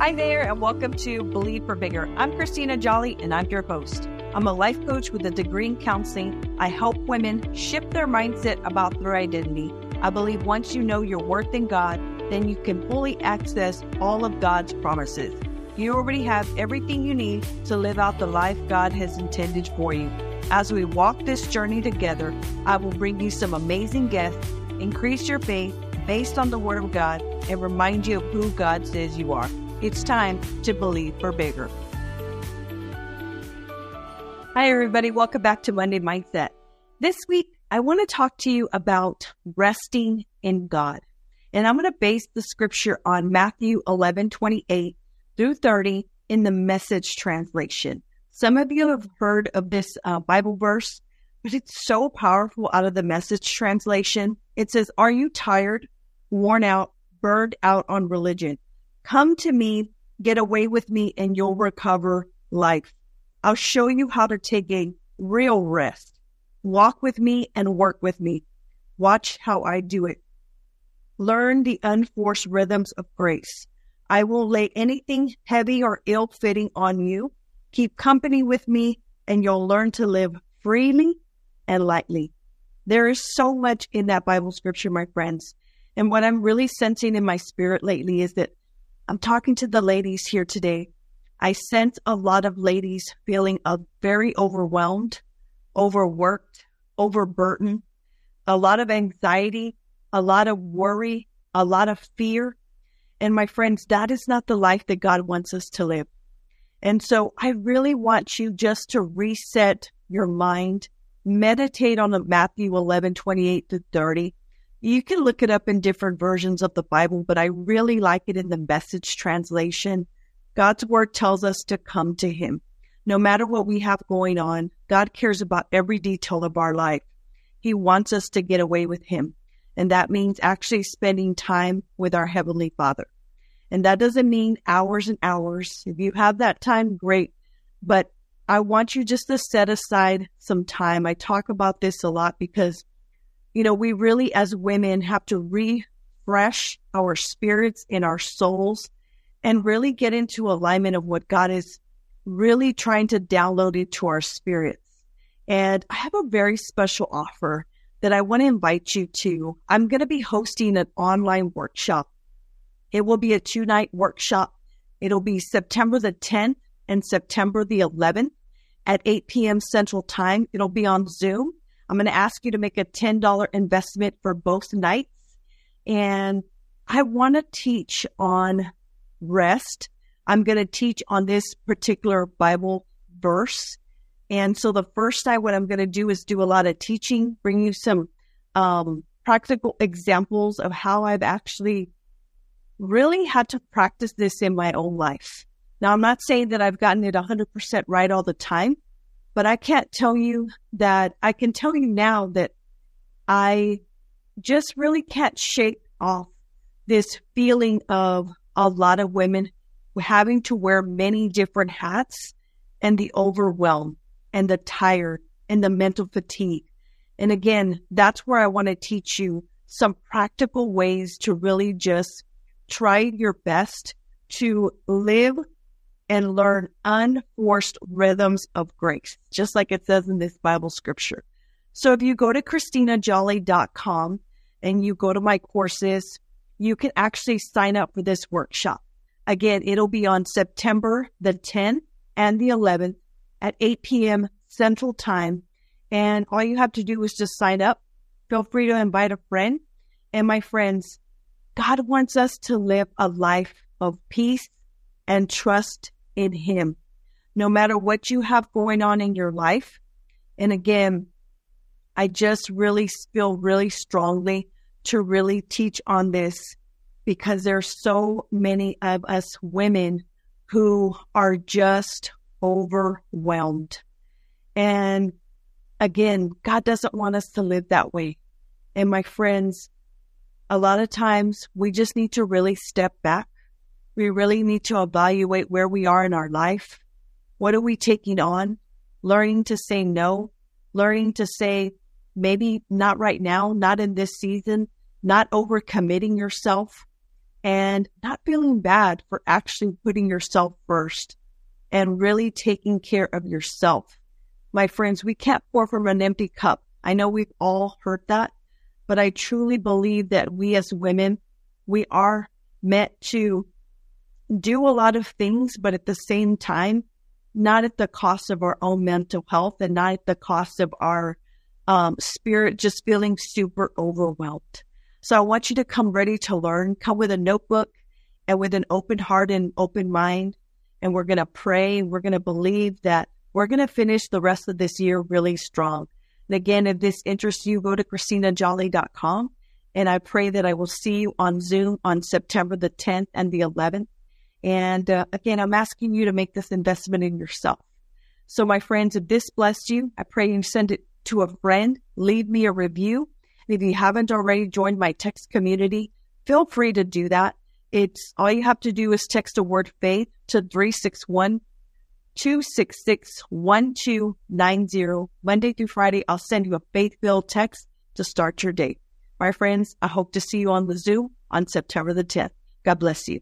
Hi there, and welcome to Believe for Bigger. I'm Christina Jolly, and I'm your host. I'm a life coach with a degree in counseling. I help women shift their mindset about their identity. I believe once you know your worth in God, then you can fully access all of God's promises. You already have everything you need to live out the life God has intended for you. As we walk this journey together, I will bring you some amazing guests, increase your faith based on the Word of God, and remind you of who God says you are. It's time to believe for bigger. Hi, everybody. Welcome back to Monday Mindset. This week, I want to talk to you about resting in God. And I'm going to base the scripture on Matthew 11 28 through 30 in the message translation. Some of you have heard of this uh, Bible verse, but it's so powerful out of the message translation. It says, Are you tired, worn out, burned out on religion? Come to me, get away with me, and you'll recover life. I'll show you how to take a real rest. Walk with me and work with me. Watch how I do it. Learn the unforced rhythms of grace. I will lay anything heavy or ill fitting on you. Keep company with me, and you'll learn to live freely and lightly. There is so much in that Bible scripture, my friends. And what I'm really sensing in my spirit lately is that I'm talking to the ladies here today. I sense a lot of ladies feeling uh, very overwhelmed, overworked, overburdened, a lot of anxiety, a lot of worry, a lot of fear. And my friends, that is not the life that God wants us to live. And so I really want you just to reset your mind, meditate on the Matthew 11, 28 to 30, you can look it up in different versions of the Bible, but I really like it in the message translation. God's word tells us to come to him. No matter what we have going on, God cares about every detail of our life. He wants us to get away with him. And that means actually spending time with our Heavenly Father. And that doesn't mean hours and hours. If you have that time, great. But I want you just to set aside some time. I talk about this a lot because you know, we really as women have to refresh our spirits and our souls and really get into alignment of what God is really trying to download into our spirits. And I have a very special offer that I want to invite you to. I'm going to be hosting an online workshop. It will be a two night workshop. It'll be September the 10th and September the 11th at 8 p.m. Central Time. It'll be on Zoom. I'm going to ask you to make a $10 investment for both nights. And I want to teach on rest. I'm going to teach on this particular Bible verse. And so the first night, what I'm going to do is do a lot of teaching, bring you some um, practical examples of how I've actually really had to practice this in my own life. Now, I'm not saying that I've gotten it 100% right all the time, but I can't tell you that I can tell you now that I just really can't shake off this feeling of a lot of women having to wear many different hats and the overwhelm and the tired and the mental fatigue. And again, that's where I want to teach you some practical ways to really just try your best to live and learn unforced rhythms of grace, just like it says in this Bible scripture. So if you go to ChristinaJolly.com and you go to my courses, you can actually sign up for this workshop. Again, it'll be on September the 10th and the 11th at 8 p.m. Central Time. And all you have to do is just sign up. Feel free to invite a friend. And my friends, God wants us to live a life of peace and trust in Him, no matter what you have going on in your life. And again, I just really feel really strongly to really teach on this because there's so many of us women who are just overwhelmed. And again, God doesn't want us to live that way. And my friends, a lot of times we just need to really step back we really need to evaluate where we are in our life. What are we taking on? Learning to say no, learning to say maybe not right now, not in this season, not overcommitting yourself. and not feeling bad for actually putting yourself first and really taking care of yourself. My friends, we can't pour from an empty cup. I know we've all heard that, but I truly believe that we as women, we are meant to do a lot of things, but at the same time, not at the cost of our own mental health and not at the cost of our um, spirit just feeling super overwhelmed. So I want you to come ready to learn, come with a notebook and with an open heart and open mind. And we're going to pray. We're going to believe that we're going to finish the rest of this year really strong. And again, if this interests you, go to ChristinaJolly.com. And I pray that I will see you on Zoom on September the 10th and the 11th. And uh, again, I'm asking you to make this investment in yourself. So, my friends, if this blessed you, I pray you send it to a friend, leave me a review. If you haven't already joined my text community, feel free to do that. It's all you have to do is text a word faith to 361 266 1290. Monday through Friday, I'll send you a faith filled text to start your day. My friends, I hope to see you on the Zoom on September the 10th. God bless you.